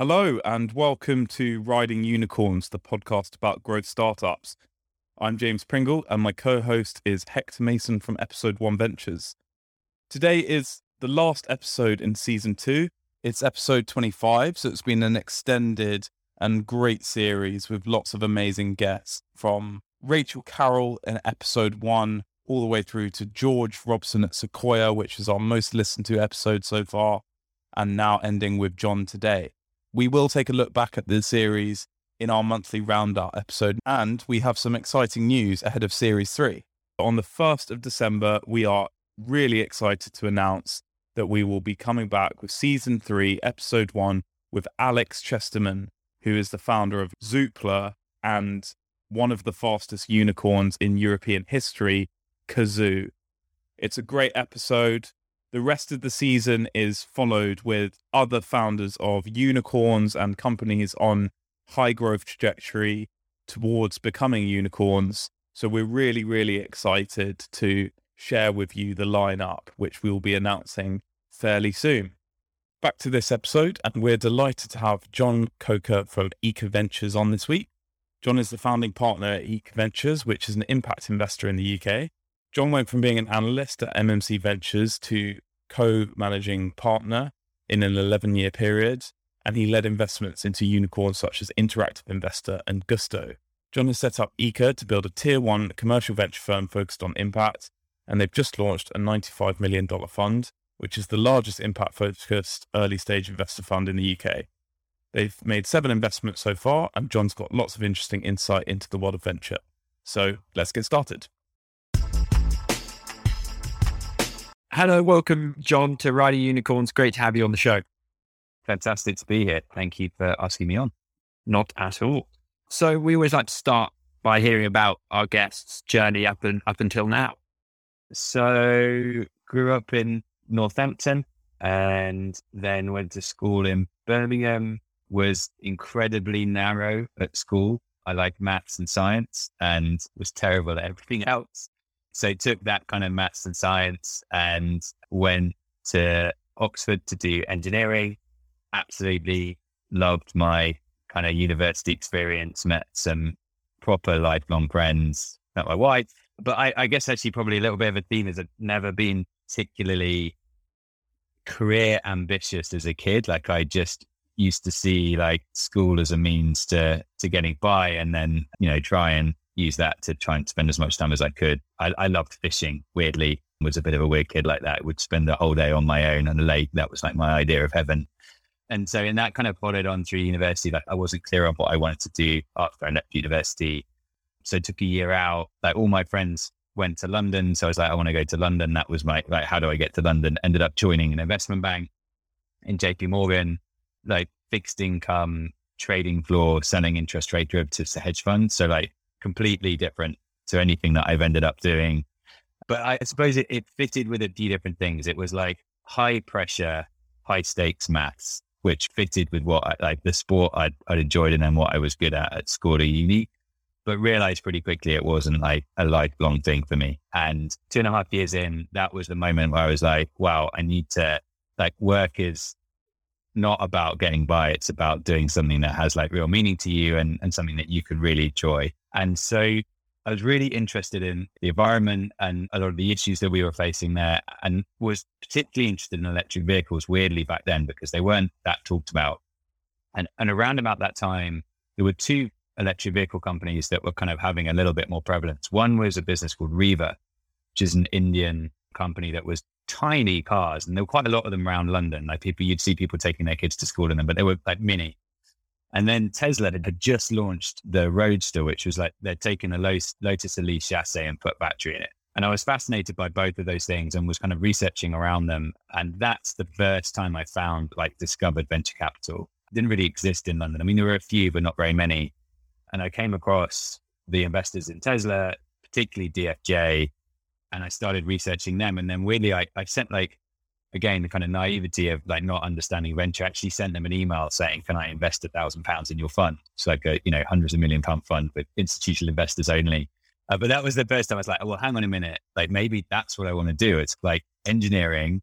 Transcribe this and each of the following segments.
Hello, and welcome to Riding Unicorns, the podcast about growth startups. I'm James Pringle, and my co host is Hector Mason from Episode One Ventures. Today is the last episode in season two. It's episode 25, so it's been an extended and great series with lots of amazing guests from Rachel Carrell in episode one, all the way through to George Robson at Sequoia, which is our most listened to episode so far, and now ending with John today. We will take a look back at the series in our monthly roundup episode, and we have some exciting news ahead of series three. On the 1st of December, we are really excited to announce that we will be coming back with season three, episode one, with Alex Chesterman, who is the founder of Zoopla and one of the fastest unicorns in European history, Cazoo. It's a great episode. The rest of the season is followed with other founders of unicorns and companies on high growth trajectory towards becoming unicorns. So we're really, really excited to share with you the lineup, which we will be announcing fairly soon. Back to this episode, and we're delighted to have John Coker from Eka Ventures on this week. John is the founding partner at Eka Ventures, which is an impact investor in the UK. John went from being an analyst at MMC Ventures to co managing partner in an 11 year period, and he led investments into unicorns such as Interactive Investor and Gousto. John has set up Eka to build a tier one commercial venture firm focused on impact, and they've just launched a $95 million fund, which is the largest impact focused early stage investor fund in the UK. They've made seven investments so far, and John's got lots of interesting insight into the world of venture. So let's get started. Hello, welcome, John, to Riding Unicorns. Great to have you on the show. Fantastic to be here. Thank you for asking me on. Not at all. So we always like to start by hearing about our guests' journey up and up until now. So grew up in Northampton and then went to school in Birmingham. Was incredibly narrow at school. I liked maths and science and was terrible at everything else. So took that kind of maths and science and went to Oxford to do engineering. Absolutely loved my kind of university experience, met some proper lifelong friends, met my wife. But I, I guess actually probably a little bit of a theme is I've never been particularly career ambitious as a kid. Like I just used to see like school as a means to to getting by and then, you know, try and use that to try and spend as much time as I could. I, I loved fishing, weirdly, was a bit of a weird kid like that. Would spend the whole day on my own on a lake. That was like my idea of heaven. And so in that kind of followed on through university, like I wasn't clear on what I wanted to do after I left university. So I took a year out. Like all my friends went to London. So I was like, I want to go to London. That was my like, how do I get to London? Ended up joining an investment bank in JP Morgan, like fixed income trading floor, selling interest rate derivatives to hedge funds. So like completely different to anything that I've ended up doing. But I suppose it, it fitted with a few different things. It was like high pressure, high stakes maths, which fitted with what I, like the sport I'd, I'd enjoyed and then what I was good at at school or uni. But realized pretty quickly it wasn't like a lifelong thing for me. And two and a half years in, that was the moment where I was like, wow, I need to like work is not about getting by. It's about doing something that has like real meaning to you and, and something that you could really enjoy. And so I was really interested in the environment and a lot of the issues that we were facing there and was particularly interested in electric vehicles weirdly back then because they weren't that talked about. And, and around about that time, there were two electric vehicle companies that were kind of having a little bit more prevalence. One was a business called REVA, which is an Indian company that was tiny cars, and there were quite a lot of them around London. Like people, you'd see people taking their kids to school in them, but they were like mini. And then Tesla had just launched the Roadster, which was like they'd taken a Lotus Elise chassis and put battery in it. And I was fascinated by both of those things and was kind of researching around them. And that's the first time I found like discovered venture capital. It didn't really exist in London. I mean, there were a few, but not very many. And I came across the investors in Tesla, particularly DFJ, and I started researching them. And then weirdly, I, I sent like, again, the kind of naivety of like not understanding venture, actually sent them an email saying, can I invest a thousand pounds in your fund? It's like a, you know, hundreds of million pound fund with institutional investors only. Uh, but that was the first time I was like, oh, well, hang on a minute. Like maybe that's what I want to do. It's like engineering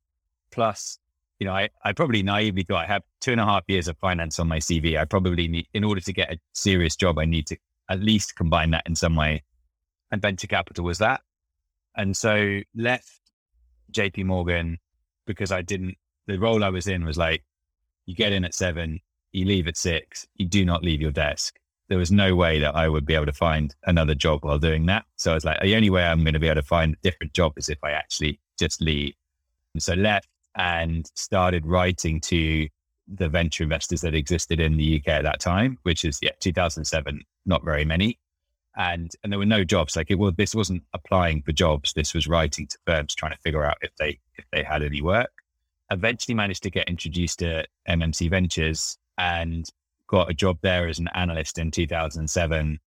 plus you know, I, I probably naively thought I have two and a half years of finance on my CV. I probably need, in order to get a serious job, I need to at least combine that in some way. And venture capital was that. And so left JP Morgan because I didn't, the role I was in was like, you get in at seven, you leave at six, you do not leave your desk. There was no way that I would be able to find another job while doing that. So I was like, the only way I'm going to be able to find a different job is if I actually just leave. And so left and started writing to the venture investors that existed in the UK at that time, which is yeah, 2007, not very many. And and there were no jobs. Like it was this wasn't applying for jobs. This was writing to firms trying to figure out if they if they had any work. Eventually managed to get introduced to MMC Ventures and got a job there as an analyst in 2007.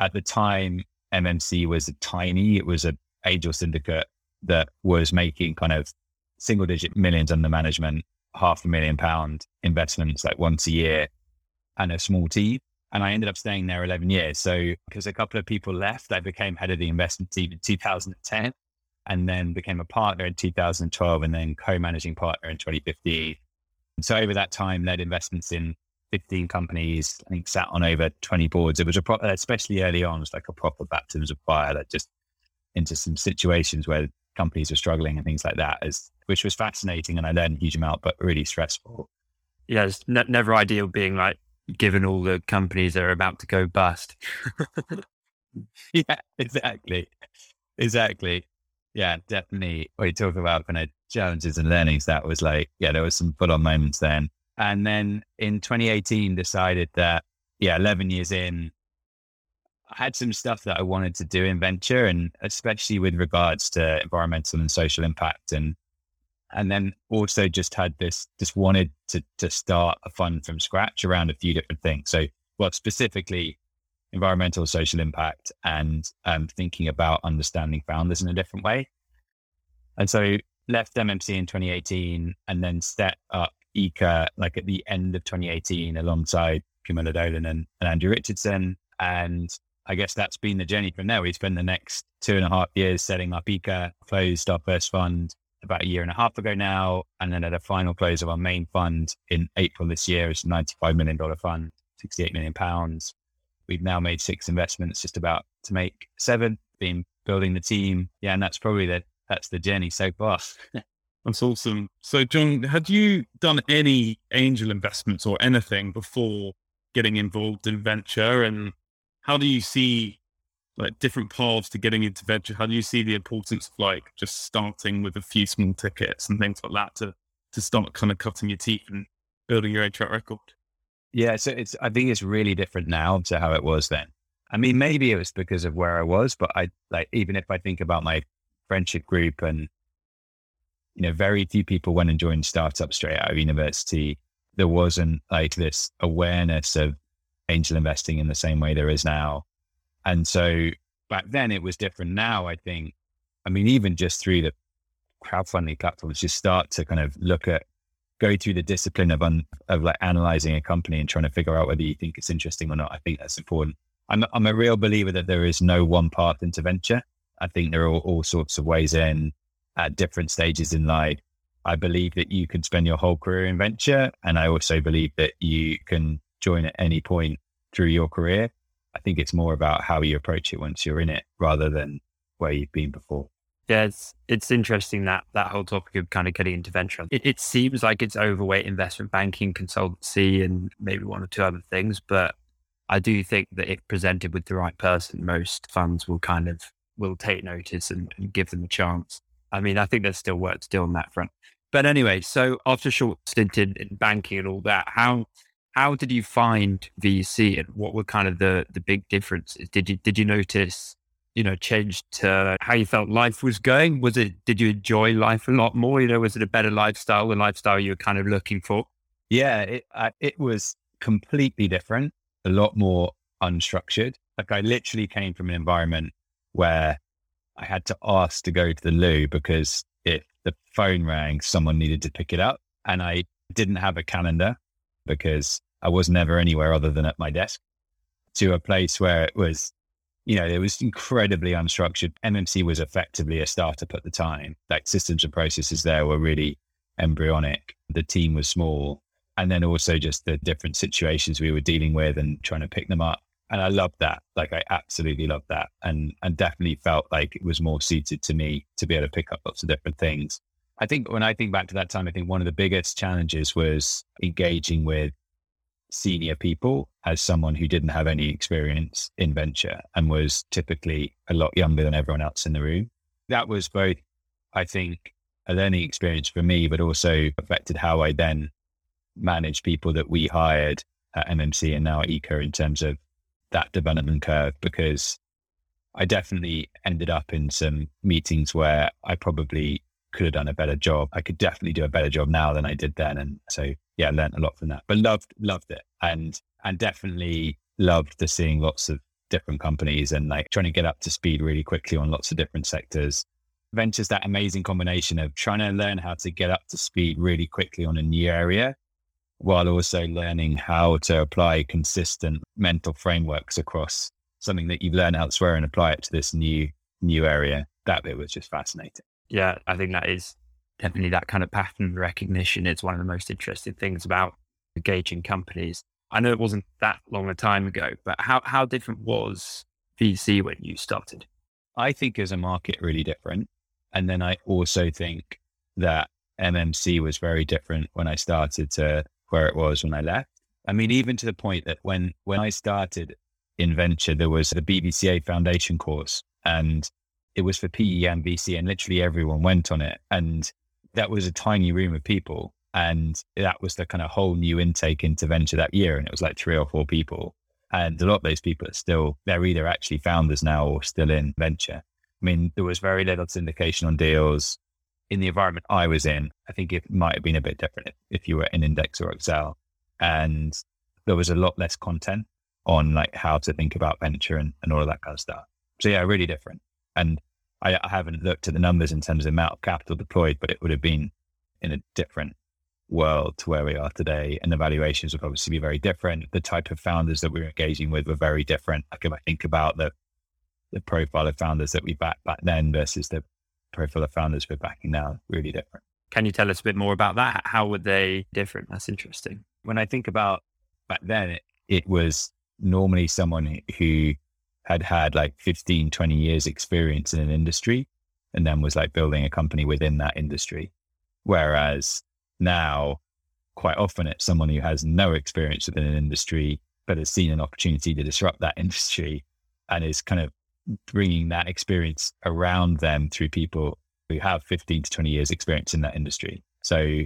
At the time, MMC was tiny. It was a angel syndicate that was making kind of single digit millions under management, half a million pound investments like once a year and a small team. And I ended up staying there 11 years. So because a couple of people left, I became head of the investment team in 2010 and then became a partner in 2012 and then co-managing partner in 2015. And so over that time, led investments in 15 companies, I think sat on over 20 boards. It was a pro- especially early on, it was like a proper baptism of fire that just into some situations where companies were struggling and things like that, as, which was fascinating. And I learned a huge amount, but really stressful. Yeah, it's ne- never ideal being like given all the companies that are about to go bust. yeah, exactly. Exactly. Yeah, definitely. You talk about kind of challenges and learnings, that was like, yeah, there was some full on moments then. And then in 2018, decided that, yeah, 11 years in, I had some stuff that I wanted to do in venture and especially with regards to environmental and social impact and and then also just had this just wanted to to start a fund from scratch around a few different things. So well specifically environmental social impact and um, thinking about understanding founders in a different way. And so left MMC in 2018 and then set up Eka like at the end of 2018 alongside Camilla Dolan and, and Andrew Richardson. And I guess that's been the journey from there. We spent the next two and a half years setting up Eka, closed our first fund about a year and a half ago now, and then at a final close of our main fund in April this year. It's a $95 million fund, 68 million pounds. We've now made six investments, just about to make seven, been building the team. Yeah, and that's probably the, that's the journey so far. that's awesome. So John, had you done any angel investments or anything before getting involved in venture and how do you see like different paths to getting into venture? How do you see the importance of like just starting with a few small tickets and things like that to to start kind of cutting your teeth and building your own track record? Yeah, so it's I think it's really different now to how it was then. I mean, maybe it was because of where I was, but I like even if I think about my friendship group and you know, very few people went and joined startups straight out of university. There wasn't like this awareness of angel investing in the same way there is now. And so back then it was different. Now I think, I mean, even just through the crowdfunding platforms, just start to kind of look at, go through the discipline of, un, of like analyzing a company and trying to figure out whether you think it's interesting or not. I think that's important. I'm, I'm a real believer that there is no one path into venture. I think there are all, all sorts of ways in at different stages in life. I believe that you can spend your whole career in venture. And I also believe that you can join at any point through your career. I think it's more about how you approach it once you're in it rather than where you've been before. Yeah, it's it's interesting that that whole topic of kind of getting into venture. It, it seems like it's overweight investment banking, consultancy, and maybe one or two other things. But I do think that if presented with the right person, most funds will kind of will take notice and, and give them a chance. I mean, I think there's still work to do on that front. But anyway, so after a short stint in, in banking and all that, how how did you find VC and what were kind of the the big differences? Did you did you notice, you know, change to how you felt life was going? Was it did you enjoy life a lot more? You know, was it a better lifestyle, the lifestyle you were kind of looking for? Yeah, it it was completely different, a lot more unstructured. Like I literally came from an environment where I had to ask to go to the loo because if the phone rang, someone needed to pick it up, and I didn't have a calendar because I was never anywhere other than at my desk to a place where it was, you know, it was incredibly unstructured. MMC was effectively a startup at the time. Like systems and processes there were really embryonic. The team was small. And then also just the different situations we were dealing with and trying to pick them up. And I loved that. Like I absolutely loved that. And and definitely felt like it was more suited to me to be able to pick up lots of different things. I think when I think back to that time, I think one of the biggest challenges was engaging with senior people as someone who didn't have any experience in venture and was typically a lot younger than everyone else in the room. That was both, I think, a learning experience for me, but also affected how I then managed people that we hired at MMC and now at Eka in terms of that development curve, because I definitely ended up in some meetings where I probably could have done a better job. I could definitely do a better job now than I did then. And so, yeah, learned a lot from that, but loved, loved it. And, and definitely loved the seeing lots of different companies and like trying to get up to speed really quickly on lots of different sectors. Ventures that amazing combination of trying to learn how to get up to speed really quickly on a new area while also learning how to apply consistent mental frameworks across something that you've learned elsewhere and apply it to this new new area. That bit was just fascinating yeah, I think that is definitely that kind of pattern recognition. It's one of the most interesting things about engaging companies. I know it wasn't that long a time ago, but how, how different was VC when you started? I think as a market, really different. And then I also think that MMC was very different when I started to where it was when I left. I mean, even to the point that when, when I started in venture, there was the BVCA foundation course and it was for PE and VC, and literally everyone went on it. And that was a tiny room of people. And that was the kind of whole new intake into venture that year. And it was like three or four people. And a lot of those people are still, they're either actually founders now or still in venture. I mean, there was very little syndication on deals in the environment I was in. I think it might have been a bit different if, if you were in Index or Accel. And there was a lot less content on like how to think about venture and, and all of that kind of stuff. So yeah, really different. And I, I haven't looked at the numbers in terms of amount of capital deployed, but it would have been in a different world to where we are today. And the valuations would obviously be very different. The type of founders that we were engaging with were very different. Like if I think about the the profile of founders that we backed back then versus the profile of founders we're backing now, really different. Can you tell us a bit more about that? How were they different? That's interesting. When I think about back then, it, it was normally someone who had had like 15, 20 years experience in an industry and then was like building a company within that industry. Whereas now, quite often it's someone who has no experience within an industry, but has seen an opportunity to disrupt that industry and is kind of bringing that experience around them through people who have 15 to 20 years experience in that industry. So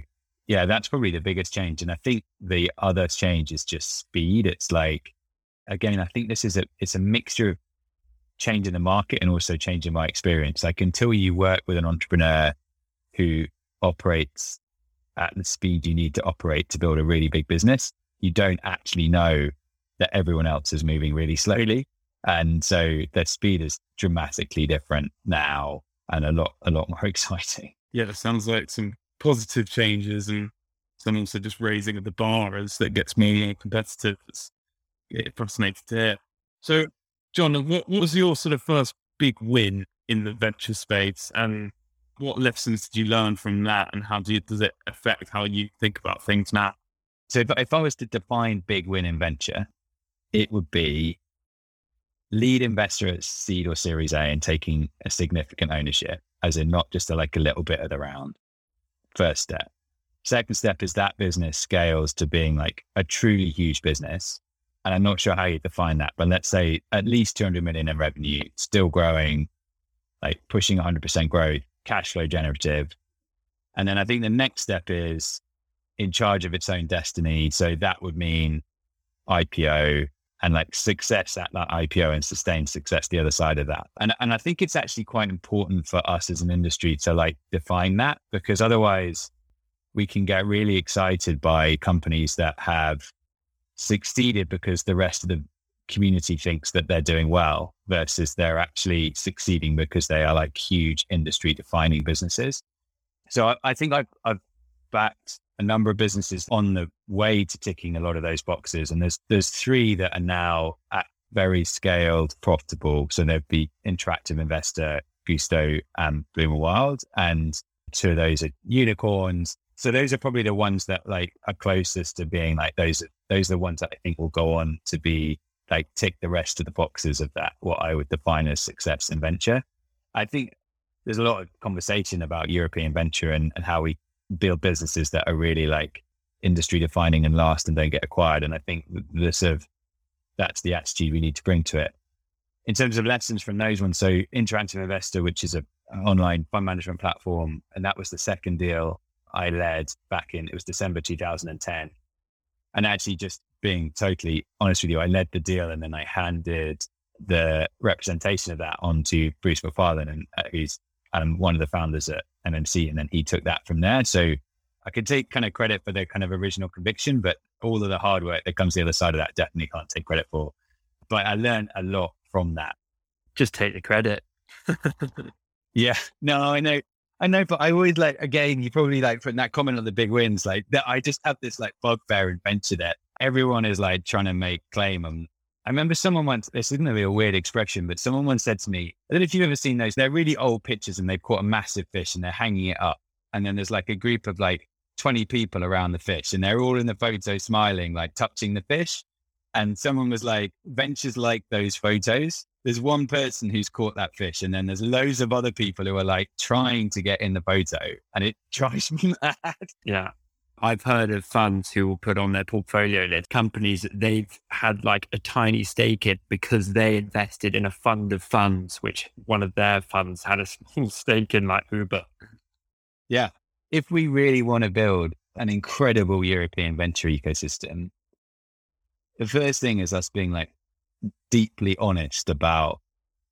yeah, that's probably the biggest change. And I think the other change is just speed. It's like again, I think this is a it's a mixture of changing the market and also changing my experience. Like until you work with an entrepreneur who operates at the speed you need to operate to build a really big business, you don't actually know that everyone else is moving really slowly. And so their speed is dramatically different now and a lot a lot more exciting. Yeah, it sounds like some positive changes and some also just raising of the bar as that gets more competitive. It's fascinated to hear. So, John, what, what was your sort of first big win in the venture space, and what lessons did you learn from that, and how do you, does it affect how you think about things now? So, if, if I was to define big win in venture, it would be lead investor at seed or series A and taking a significant ownership, as in not just a, like a little bit of the round. First step. Second step is that business scales to being like a truly huge business and I'm not sure how you define that, but let's say at least 200 million in revenue, still growing, like pushing 100% growth, cash flow generative. And then I think the next step is in charge of its own destiny. So that would mean IPO and like success at that IPO and sustained success the other side of that. And and I think it's actually quite important for us as an industry to like define that because otherwise we can get really excited by companies that have succeeded because the rest of the community thinks that they're doing well versus they're actually succeeding because they are like huge industry defining businesses. So I, I think I've, I've backed a number of businesses on the way to ticking a lot of those boxes. And there's, there's three that are now at very scaled, profitable. So there'd be Interactive Investor, Gousto and Bloom and Wild. And two of those are unicorns So those are probably the ones that like are closest to being like those. Those are the ones that I think will go on to be like tick the rest of the boxes of that. What I would define as success in venture. I think there's a lot of conversation about European venture and, and how we build businesses that are really like industry defining and last and don't get acquired. And I think the sort of that's the attitude we need to bring to it. In terms of lessons from those ones, so Interactive Investor, which is a, online fund management platform, and that was the second deal I led back in it was December 2010. And actually, just being totally honest with you, I led the deal and then I handed the representation of that on to Bruce McFarlane, and uh, he's um, one of the founders at MMC, and then he took that from there. So I could take kind of credit for the kind of original conviction, but all of the hard work that comes the other side of that definitely can't take credit for. But I learned a lot from that. Just take the credit. yeah, no, I know. I know, but I always like, again, you probably like from that comment on the big wins, like that I just have this like bugbear adventure that everyone is like trying to make claim. And I remember someone once, this isn't really a weird expression, but someone once said to me, I don't know if you've ever seen those, they're really old pictures and they've caught a massive fish and they're hanging it up. And then there's like a group of like 20 people around the fish and they're all in the photo smiling, like touching the fish. And someone was like, ventures like those photos. There's one person who's caught that fish, and then there's loads of other people who are like trying to get in the photo, and it drives me mad. Yeah. I've heard of funds who will put on their portfolio list companies that they've had like a tiny stake in because they invested in a fund of funds, which one of their funds had a small stake in, like Uber. Yeah. If we really want to build an incredible European venture ecosystem, the first thing is us being like deeply honest about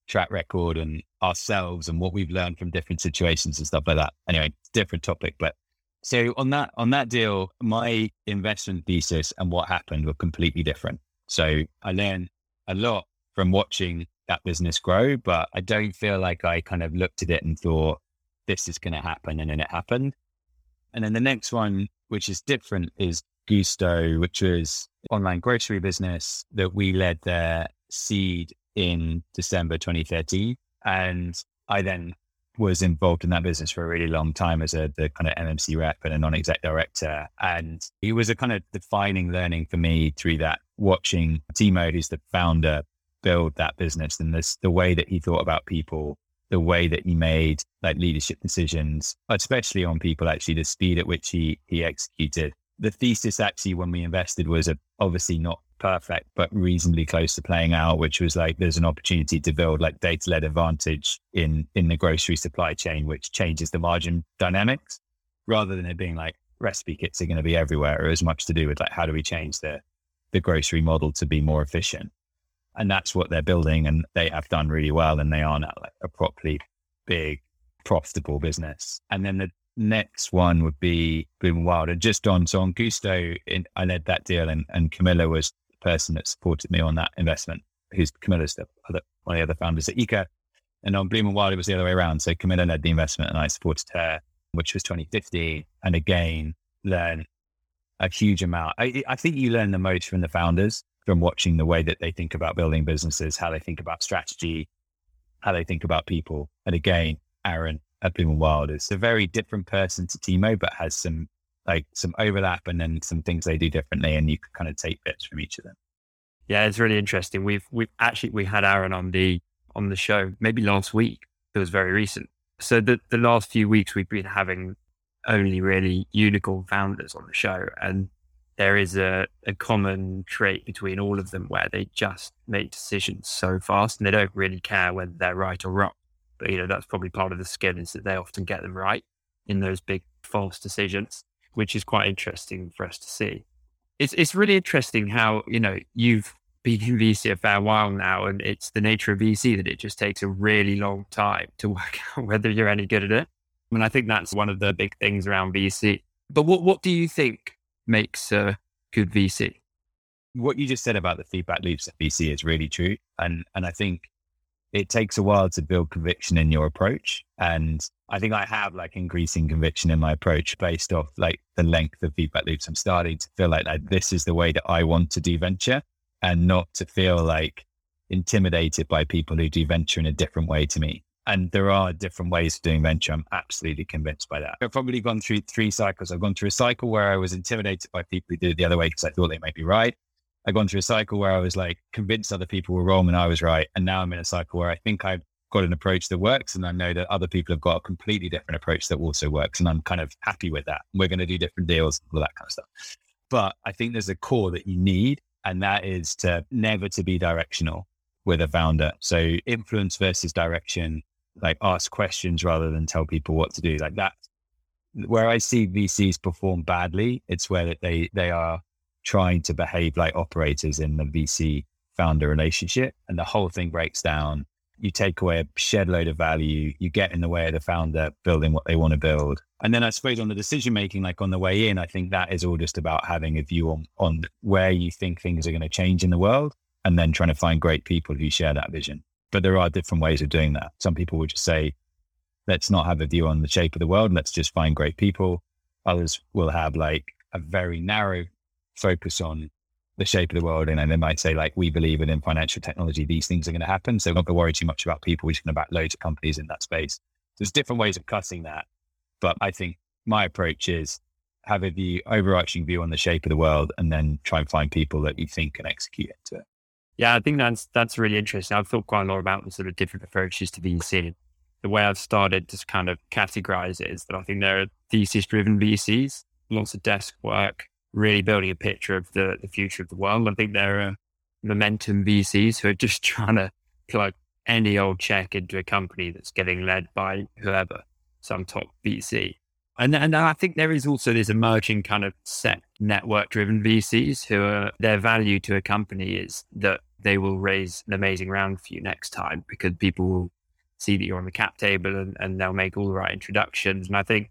track record and ourselves and what we've learned from different situations and stuff like that. Anyway, different topic, but so on that on that deal, my investment thesis and what happened were completely different. So I learned a lot from watching that business grow, but I don't feel like I kind of looked at it and thought this is going to happen, and then it happened. And then the next one, which is different, is Gousto, which was online grocery business that we led their seed in December 2013, and I then was involved in that business for a really long time as a the kind of MMC rep and a non-exec director. And it was a kind of defining learning for me through that watching Timo, who's the founder, build that business and this the way that he thought about people, the way that he made like leadership decisions, especially on people, actually the speed at which he he executed. The thesis actually when we invested was a, obviously not perfect, but reasonably close to playing out, which was like there's an opportunity to build like data led advantage in in the grocery supply chain, which changes the margin dynamics rather than it being like recipe kits are going to be everywhere or as much to do with like how do we change the the grocery model to be more efficient. And that's what they're building and they have done really well and they are now like a properly big, profitable business. And then the next one would be Bloom Wild. And just on so on Gousto, in, I led that deal and, and Camilla was the person that supported me on that investment, who's Camilla's the other, one of the other founders at Eka. And on Bloom and Wild, it was the other way around. So Camilla led the investment and I supported her, which was 2015. And again, learn a huge amount. I, I think you learn the most from the founders, from watching the way that they think about building businesses, how they think about strategy, how they think about people. And again, Aaron at Bloom and Wild is a very different person to Timo, but has some like some overlap and then some things they do differently, and you can kind of take bits from each of them. Yeah, it's really interesting. We've we've actually we had Aaron on the on the show maybe last week. It was very recent. So the the last few weeks we've been having only really unicorn founders on the show, and there is a, a common trait between all of them where they just make decisions so fast and they don't really care whether they're right or wrong. But you know that's probably part of the skill is that they often get them right in those big false decisions which is quite interesting for us to see. It's it's really interesting how you know you've been in VC a fair while now, and it's the nature of VC that it just takes a really long time to work out whether you're any good at it. I mean, I think that's one of the big things around VC. But what what do you think makes a good VC? What you just said about the feedback loops at VC is really true, and and I think it takes a while to build conviction in your approach. And I think I have like increasing conviction in my approach based off like the length of feedback loops. I'm starting to feel like, like this is the way that I want to do venture and not to feel like intimidated by people who do venture in a different way to me. And there are different ways of doing venture. I'm absolutely convinced by that. I've probably gone through three cycles. I've gone through a cycle where I was intimidated by people who did it the other way because I thought they might be right. I've gone through a cycle where I was like convinced other people were wrong and I was right. And now I'm in a cycle where I think I've got an approach that works. And I know that other people have got a completely different approach that also works. And I'm kind of happy with that. We're going to do different deals, all that kind of stuff. But I think there's a core that you need, and that is to never to be directional with a founder. So influence versus direction, like ask questions rather than tell people what to do. Like that, where I see VCs perform badly, it's where that they they are trying to behave like operators in the VC founder relationship, and the whole thing breaks down. You take away a shed load of value. You get in the way of the founder building what they want to build. And then I suppose on the decision making, like on the way in, I think that is all just about having a view on on where you think things are going to change in the world, and then trying to find great people who share that vision. But there are different ways of doing that. Some people would just say, let's not have a view on the shape of the world. Let's just find great people. Others will have like a very narrow focus on the shape of the world. And then they might say, like, we believe within financial technology, these things are going to happen. So going to worry too much about people. We're just going to back loads of companies in that space. There's different ways of cutting that. But I think my approach is have a view, overarching view on the shape of the world, and then try and find people that you think can execute into it. Yeah, I think that's that's really interesting. I've thought quite a lot about the sort of different approaches to VC. The way I've started to kind of categorize it is that I think there are thesis driven VCs, lots of desk work, really building a picture of the, the future of the world. I think there are momentum VCs who are just trying to plug any old check into a company that's getting led by whoever, some top VC. And, and I think there is also this emerging kind of set network driven VCs who are their value to a company is that they will raise an amazing round for you next time because people will see that you're on the cap table and, and they'll make all the right introductions. And I think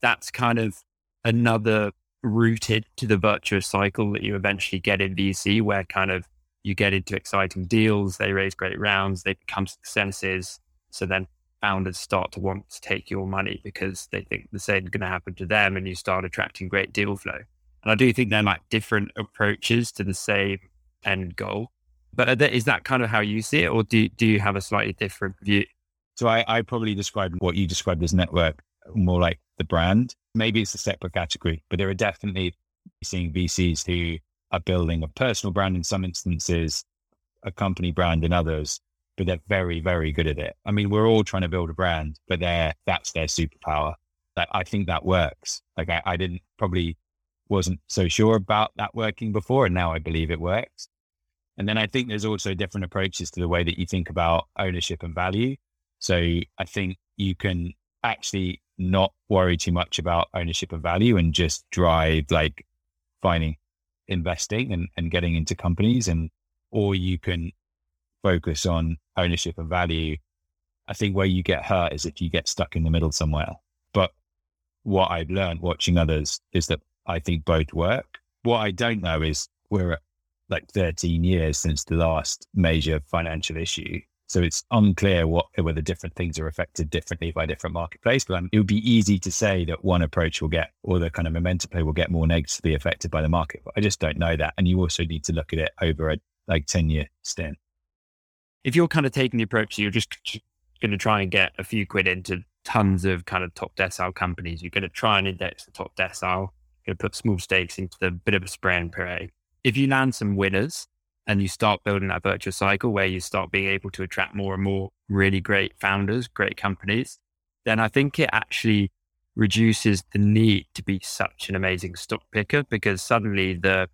that's kind of another rooted to the virtuous cycle that you eventually get in VC, where kind of you get into exciting deals, they raise great rounds, they become successes. So then founders start to want to take your money because they think the same is going to happen to them and you start attracting great deal flow. And I do think they're like different approaches to the same end goal. But is that kind of how you see it, or do, do you have a slightly different view? So I, I probably describe what you described as network more like the brand. Maybe it's a separate category, but there are definitely seeing VCs who are building a personal brand in some instances, a company brand in others, but they're very, very good at it. I mean, we're all trying to build a brand, but they're, that's their superpower. Like, I think that works. Like I, I didn't probably wasn't so sure about that working before. And now I believe it works. And then I think there's also different approaches to the way that you think about ownership and value. So I think you can actually not worry too much about ownership and value and just drive like finding investing and, and getting into companies and or you can focus on ownership and value, I think where you get hurt is if you get stuck in the middle somewhere. But what I've learned watching others is that I think both work. What I don't know is we're at like 13 years since the last major financial issue. So it's unclear what whether different things are affected differently by different marketplace. But um, it would be easy to say that one approach will get, or the kind of momentum play will get more negatively affected by the market. But I just don't know that. And you also need to look at it over a like 10 year stint if you're kind of taking the approach, you're just going to try and get a few quid into tons of kind of top decile companies. You're going to try and index the top decile. You're going to put small stakes into the bit of a spray and pray. If you land some winners and you start building that virtuous cycle where you start being able to attract more and more really great founders, great companies, then I think it actually reduces the need to be such an amazing stock picker because suddenly the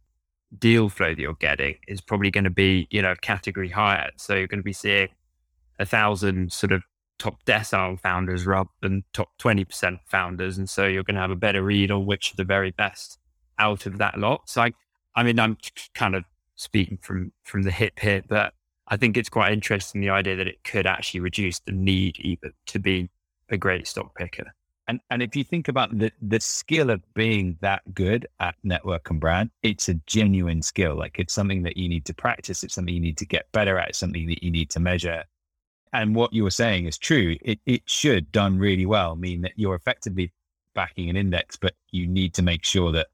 deal flow that you're getting is probably going to be, you know, category higher. So you're going to be seeing a thousand sort of top decile founders rather than top 20% founders. And so you're going to have a better read on which are the very best out of that lot. So I, I mean, I'm kind of speaking from, from the hip here, but I think it's quite interesting the idea that it could actually reduce the need even to be a great stock picker. And and if you think about the the skill of being that good at network and brand, it's a genuine skill. Like it's something that you need to practice. It's something you need to get better at. It's something that you need to measure. And what you were saying is true. It it should done really well mean that you're effectively backing an index, but you need to make sure that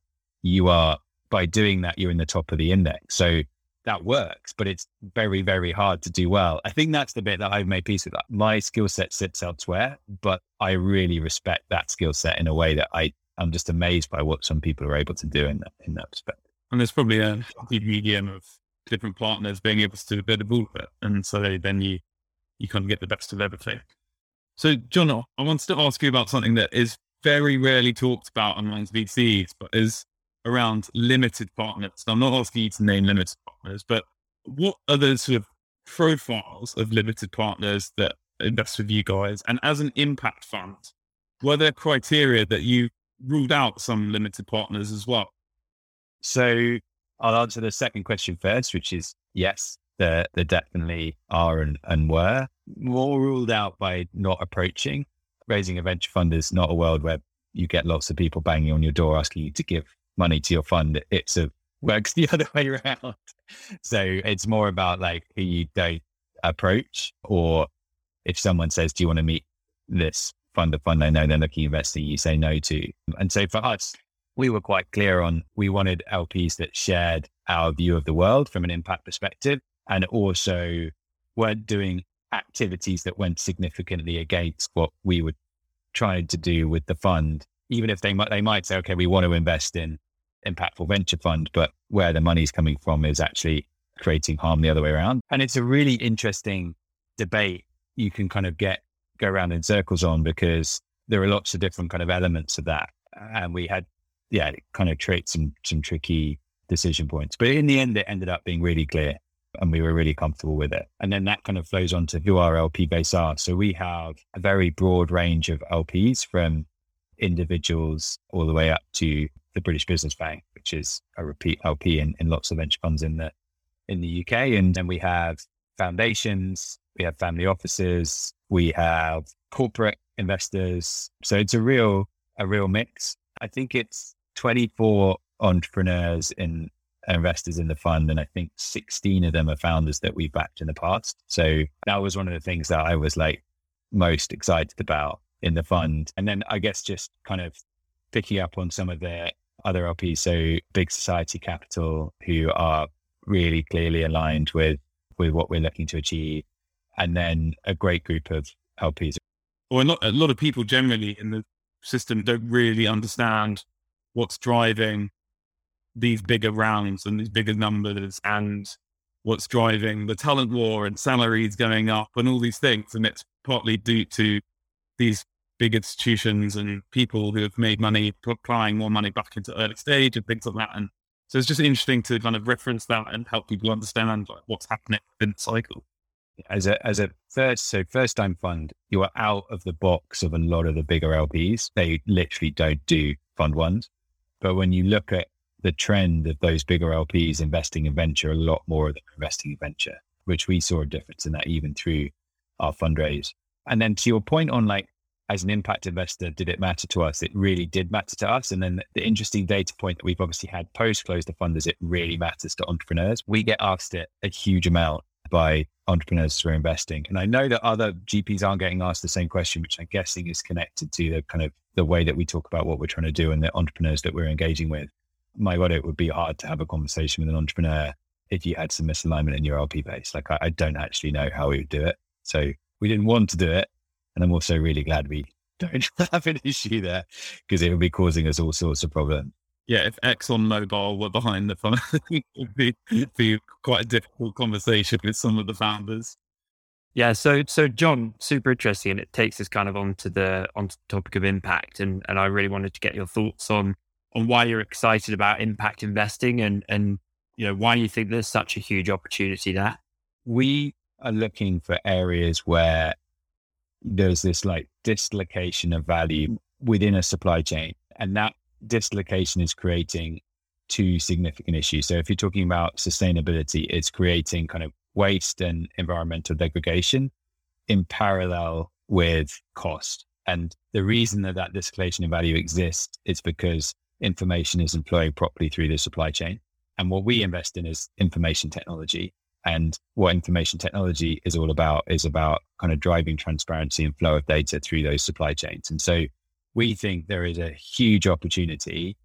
you are by doing that you're in the top of the index. So that works, but it's very, very hard to do well. I think that's the bit that I've made peace with. My skill set sits elsewhere, but I really respect that skill set in a way that I I'm just amazed by what some people are able to do in that in that perspective. And there's probably a medium of different partners being able to do a bit of all of it, and so then you you kind of get the best of everything. So, John, I wanted to ask you about something that is very rarely talked about amongst VCs, but is around limited partners. I'm not asking you to name limited partners, but what are the sort of profiles of limited partners that invest with you guys? And as an impact fund, were there criteria that you ruled out some limited partners as well? So I'll answer the second question first, which is yes, there, there definitely are and, and were. More ruled out by not approaching. Raising a venture fund is not a world where you get lots of people banging on your door asking you to give money to your fund. It's a works the other way around. So it's more about like who you don't approach, or if someone says, "Do you want to meet this fund of fund I know they're looking investor," you say no to. And so for us, we were quite clear on we wanted LPs that shared our view of the world from an impact perspective, and also weren't doing activities that went significantly against what we were trying to do with the fund. Even if they might, they might say, okay, we want to invest in impactful venture fund, but where the money's coming from is actually creating harm the other way around. And it's a really interesting debate you can kind of get, go around in circles on because there are lots of different kind of elements of that. And we had, yeah, it kind of create some, some tricky decision points. But in the end, it ended up being really clear and we were really comfortable with it. And then that kind of flows on to who our LP base are. So we have a very broad range of LPs from individuals all the way up to the British Business Bank, which is a repeat LP in, in lots of venture funds in the in the UK. And then we have foundations, we have family offices, we have corporate investors. So it's a real a real mix. I think it's 24 entrepreneurs and investors in the fund, and I think 16 of them are founders that we backed in the past. So that was one of the things that I was like most excited about in the fund. And then I guess just kind of picking up on some of the other LPs, so Big Society Capital, who are really clearly aligned with with what we're looking to achieve, and then a great group of LPs. Well, a lot, a lot of people generally in the system don't really understand what's driving these bigger rounds and these bigger numbers and what's driving the talent war and salaries going up and all these things. And it's partly due to these big institutions and people who have made money applying more money back into early stage and things like that. And so it's just interesting to kind of reference that and help people understand like, what's happening in the cycle. As a as a first so first time fund, you are out of the box of a lot of the bigger LPs. They literally don't do fund ones. But when you look at the trend of those bigger LPs investing in venture, a lot more them investing in venture, which we saw a difference in that even through our fundraise. And then to your point on like as an impact investor, did it matter to us? It really did matter to us. And then the interesting data point that we've obviously had post close the fund is it really matters to entrepreneurs. We get asked it a huge amount by entrepreneurs who are investing. And I know that other GPs aren't getting asked the same question, which I'm guessing is connected to the kind of the way that we talk about what we're trying to do and the entrepreneurs that we're engaging with. My God, it would be hard to have a conversation with an entrepreneur if you had some misalignment in your LP base. Like I, I don't actually know how we would do it. So we didn't want to do it. And I'm also really glad we don't have an issue there because it would be causing us all sorts of problems. Yeah, if Exxon Mobil were behind the fund, it would be, be quite a difficult conversation with some of the founders. Yeah, so so John, super interesting, and it takes us kind of onto the onto the topic of impact, and and I really wanted to get your thoughts on on why you're excited about impact investing, and and you know why you think there's such a huge opportunity there. We are looking for areas where there's this like dislocation of value within a supply chain. And that dislocation is creating two significant issues. So if you're talking about sustainability, it's creating kind of waste and environmental degradation in parallel with cost. And the reason that that dislocation of value exists is because information isn't flowing properly through the supply chain. And what we invest in is information technology. And what information technology is all about is about kind of driving transparency and flow of data through those supply chains. And so we think there is a huge opportunity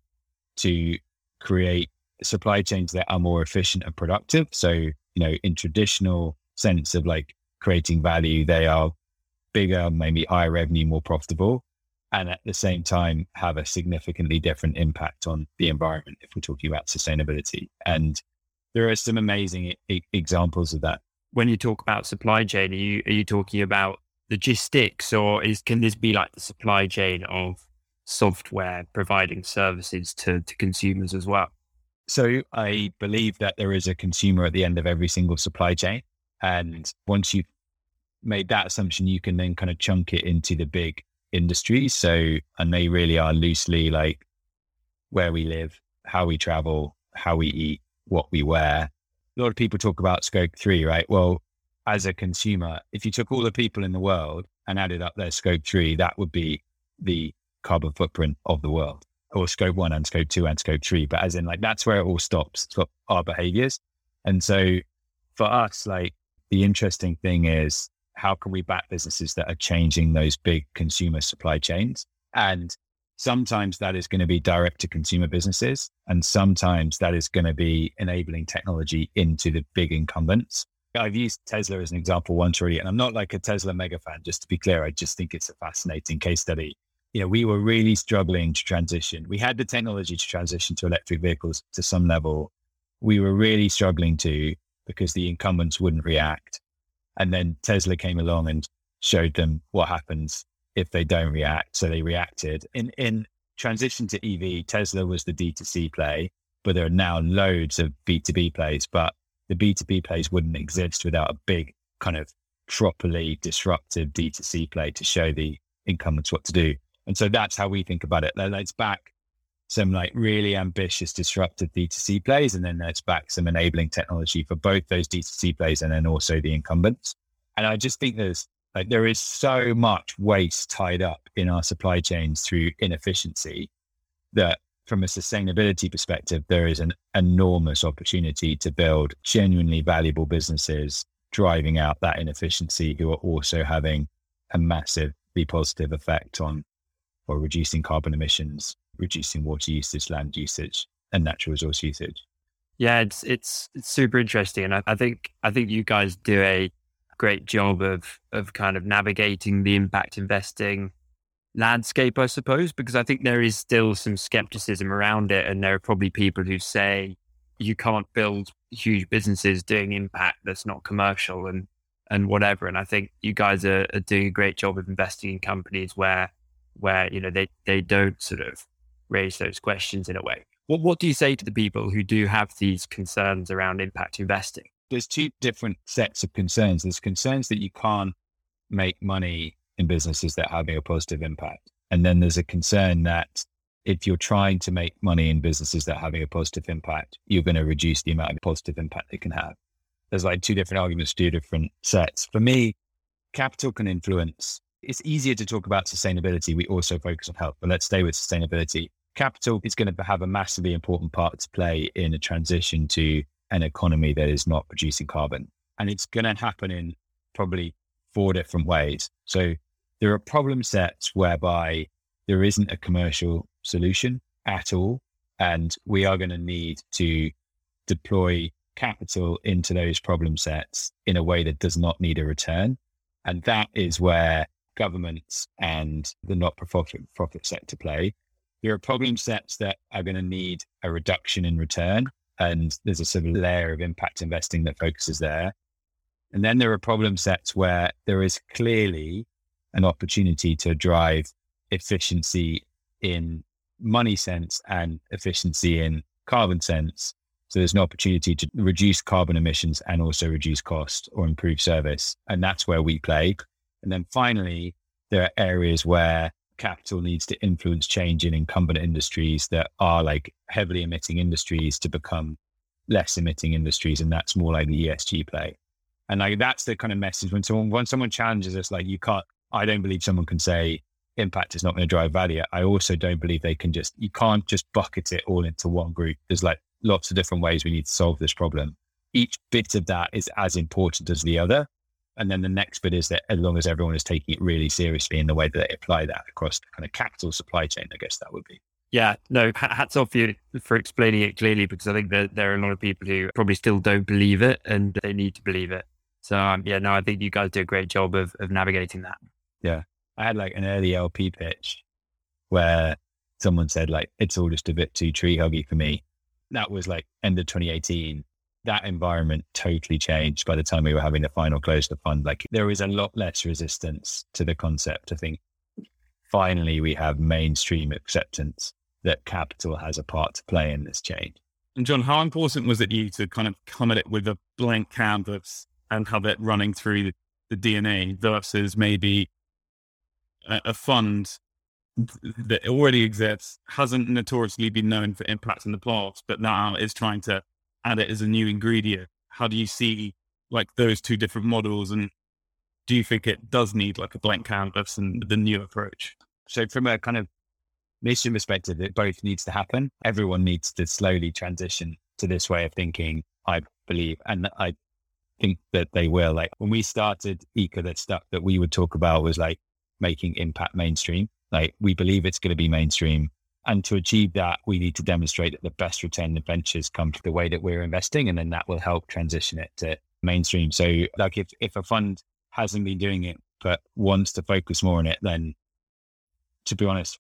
to create supply chains that are more efficient and productive. So, you know, in traditional sense of like creating value, they are bigger, maybe higher revenue, more profitable, and at the same time have a significantly different impact on the environment if we're talking about sustainability. And there are some amazing I- examples of that. When you talk about supply chain, are you are you talking about logistics, or is can this be like the supply chain of software providing services to, to consumers as well? So I believe that there is a consumer at the end of every single supply chain. And once you've made that assumption, you can then kind of chunk it into the big industries. So, and they really are loosely like where we live, how we travel, how we eat, what we wear. A lot of people talk about scope three, right? Well, as a consumer, if you took all the people in the world and added up their scope three, that would be the carbon footprint of the world, or scope one and scope two and scope three. But as in, like, that's where it all stops, for our behaviors. And so for us, like, the interesting thing is how can we back businesses that are changing those big consumer supply chains? And sometimes that is going to be direct to consumer businesses, and sometimes that is going to be enabling technology into the big incumbents. I've used Tesla as an example once already, and I'm not like a Tesla mega fan, just to be clear. I just think it's a fascinating case study. You know, we were really struggling to transition. We had the technology to transition to electric vehicles to some level. We were really struggling to because the incumbents wouldn't react. And then Tesla came along and showed them what happens if they don't react. So they reacted. In in transition to EV, Tesla was the D2C play, but there are now loads of B2B plays. But the B2B plays wouldn't exist without a big kind of properly disruptive D2C play to show the incumbents what to do. And so that's how we think about it. Let's back some like really ambitious disruptive D2C plays, and then let's back some enabling technology for both those D2C plays and then also the incumbents. And I just think there's like there is so much waste tied up in our supply chains through inefficiency that from a sustainability perspective, there is an enormous opportunity to build genuinely valuable businesses driving out that inefficiency who are also having a massively positive effect on or reducing carbon emissions, reducing water usage, land usage, and natural resource usage. Yeah, it's it's it's super interesting, and I, I think I think you guys do a great job of of kind of navigating the impact investing landscape, I suppose, because I think there is still some skepticism around it. And there are probably people who say you can't build huge businesses doing impact that's not commercial and, and whatever. And I think you guys are, are doing a great job of investing in companies where, where, you know, they, they don't sort of raise those questions in a way. What, what do you say to the people who do have these concerns around impact investing? There's two different sets of concerns. There's concerns that you can't make money in businesses that have a positive impact. And then there's a concern that if you're trying to make money in businesses that are having a positive impact, you're going to reduce the amount of positive impact they can have. There's like two different arguments, two different sets. For me, capital can influence. It's easier to talk about sustainability. We also focus on health, but let's stay with sustainability. Capital is going to have a massively important part to play in a transition to an economy that is not producing carbon. And it's going to happen in probably four different ways. So there are problem sets whereby there isn't a commercial solution at all. And we are going to need to deploy capital into those problem sets in a way that does not need a return. And that is where governments and the not for profit sector play. There are problem sets that are going to need a reduction in return. And there's a sort of layer of impact investing that focuses there. And then there are problem sets where there is clearly an opportunity to drive efficiency in money sense and efficiency in carbon sense. So there's an opportunity to reduce carbon emissions and also reduce cost or improve service. And that's where we play. And then finally, there are areas where capital needs to influence change in incumbent industries that are like heavily emitting industries to become less emitting industries. And that's more like the ESG play. And like that's the kind of message when someone when someone challenges us, like you can't I don't believe someone can say impact is not going to drive value. I also don't believe they can just, you can't just bucket it all into one group. There's like lots of different ways we need to solve this problem. Each bit of that is as important as the other. And then the next bit is that as long as everyone is taking it really seriously in the way that they apply that across the kind of capital supply chain, I guess that would be. Yeah, no, hats off you for explaining it clearly because I think that there are a lot of people who probably still don't believe it and they need to believe it. So, um, yeah, no, I think you guys do a great job of, of navigating that. Yeah. I had like an early LP pitch where someone said, like, it's all just a bit too tree huggy for me. That was like end of 2018. That environment totally changed by the time we were having the final close of the fund. Like, there was a lot less resistance to the concept. I think finally we have mainstream acceptance that capital has a part to play in this change. And John, how important was it you to kind of come at it with a blank canvas and have it running through the, the DNA versus maybe a, a, fund that already exists, hasn't notoriously been known for impact in the past, but now is trying to add it as a new ingredient? How do you see like those two different models and do you think it does need like a blank canvas and the new approach? So from a kind of mission perspective, it both needs to happen. Everyone needs to slowly transition to this way of thinking, I believe. And I think that they will. Like when we started Eka, that stuff that we would talk about was like making impact mainstream. Like we believe it's going to be mainstream. And to achieve that, we need to demonstrate that the best return ventures come to the way that we're investing. And then that will help transition it to mainstream. So like if, if a fund hasn't been doing it, but wants to focus more on it, then to be honest,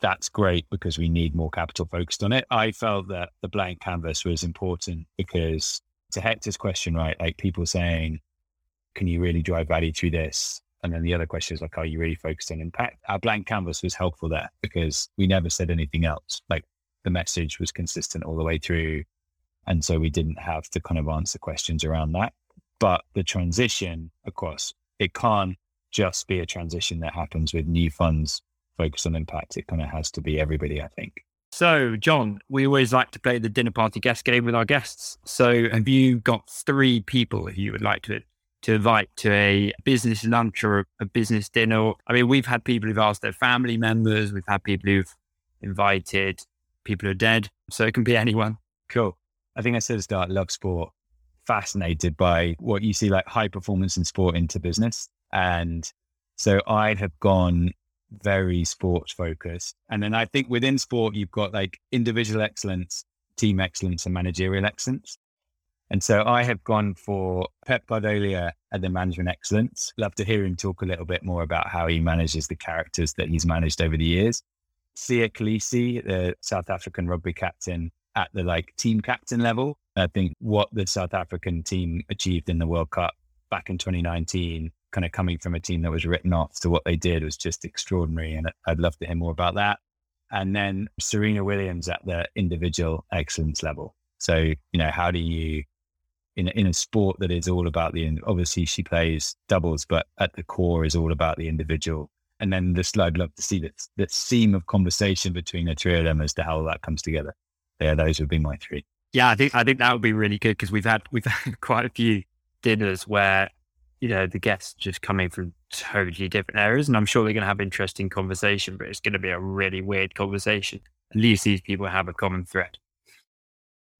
that's great because we need more capital focused on it. I felt that the blank canvas was important because to Hector's question, right? Like people saying, can you really drive value through this? And then the other question is like, are you really focused on impact? Our blank canvas was helpful there because we never said anything else. Like the message was consistent all the way through. And so we didn't have to kind of answer questions around that. But the transition, of course, it can't just be a transition that happens with new funds focused on impact. It kind of has to be everybody, I think. So, John, we always like to play the dinner party guest game with our guests. So, have you got three people who you would like to to invite to a business lunch or a business dinner? I mean, we've had people who've asked their family members. We've had people who've invited people who are dead. So it can be anyone. Cool. I think I said at start, love sport. Fascinated by what you see like high performance in sport into business. And so I'd have gone very sports focused. And then I think within sport, you've got like individual excellence, team excellence, and managerial excellence. And so I have gone for Pep Guardiola at the management excellence. Love to hear him talk a little bit more about how he manages the characters that he's managed over the years. Siya Kolisi, the South African rugby captain at the like team captain level. I think what the South African team achieved in the World Cup back in 2019 kind of coming from a team that was written off to what they did was just extraordinary. And I'd love to hear more about that. And then Serena Williams at the individual excellence level. So, you know, how do you, in, in a sport that is all about the, obviously she plays doubles, but at the core is all about the individual. And then this, I'd love to see that, that seam of conversation between the three of them as to how that comes together. Yeah, those would be my three. Yeah, I think I think that would be really good because we've had we've had quite a few dinners where you know, the guests just coming from totally different areas. And I'm sure they're going to have interesting conversation, but it's going to be a really weird conversation. At least these people have a common thread.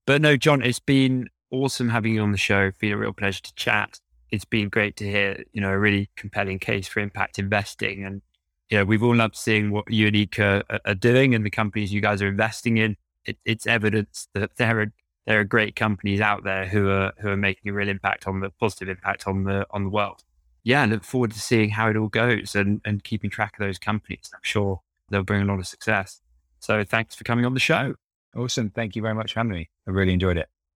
But no, John, it's been awesome having you on the show. It's been a real pleasure to chat. It's been great to hear, you know, a really compelling case for impact investing. And, you know, we've all loved seeing what you and Eka are, doing and the companies you guys are investing in. It, it's evidence that there are there are great companies out there who are who are making a real impact on the positive impact on the on the world. Yeah, I look forward to seeing how it all goes and and keeping track of those companies. I'm sure they'll bring a lot of success. So thanks for coming on the show. Awesome. Thank you very much for having me. I really enjoyed it.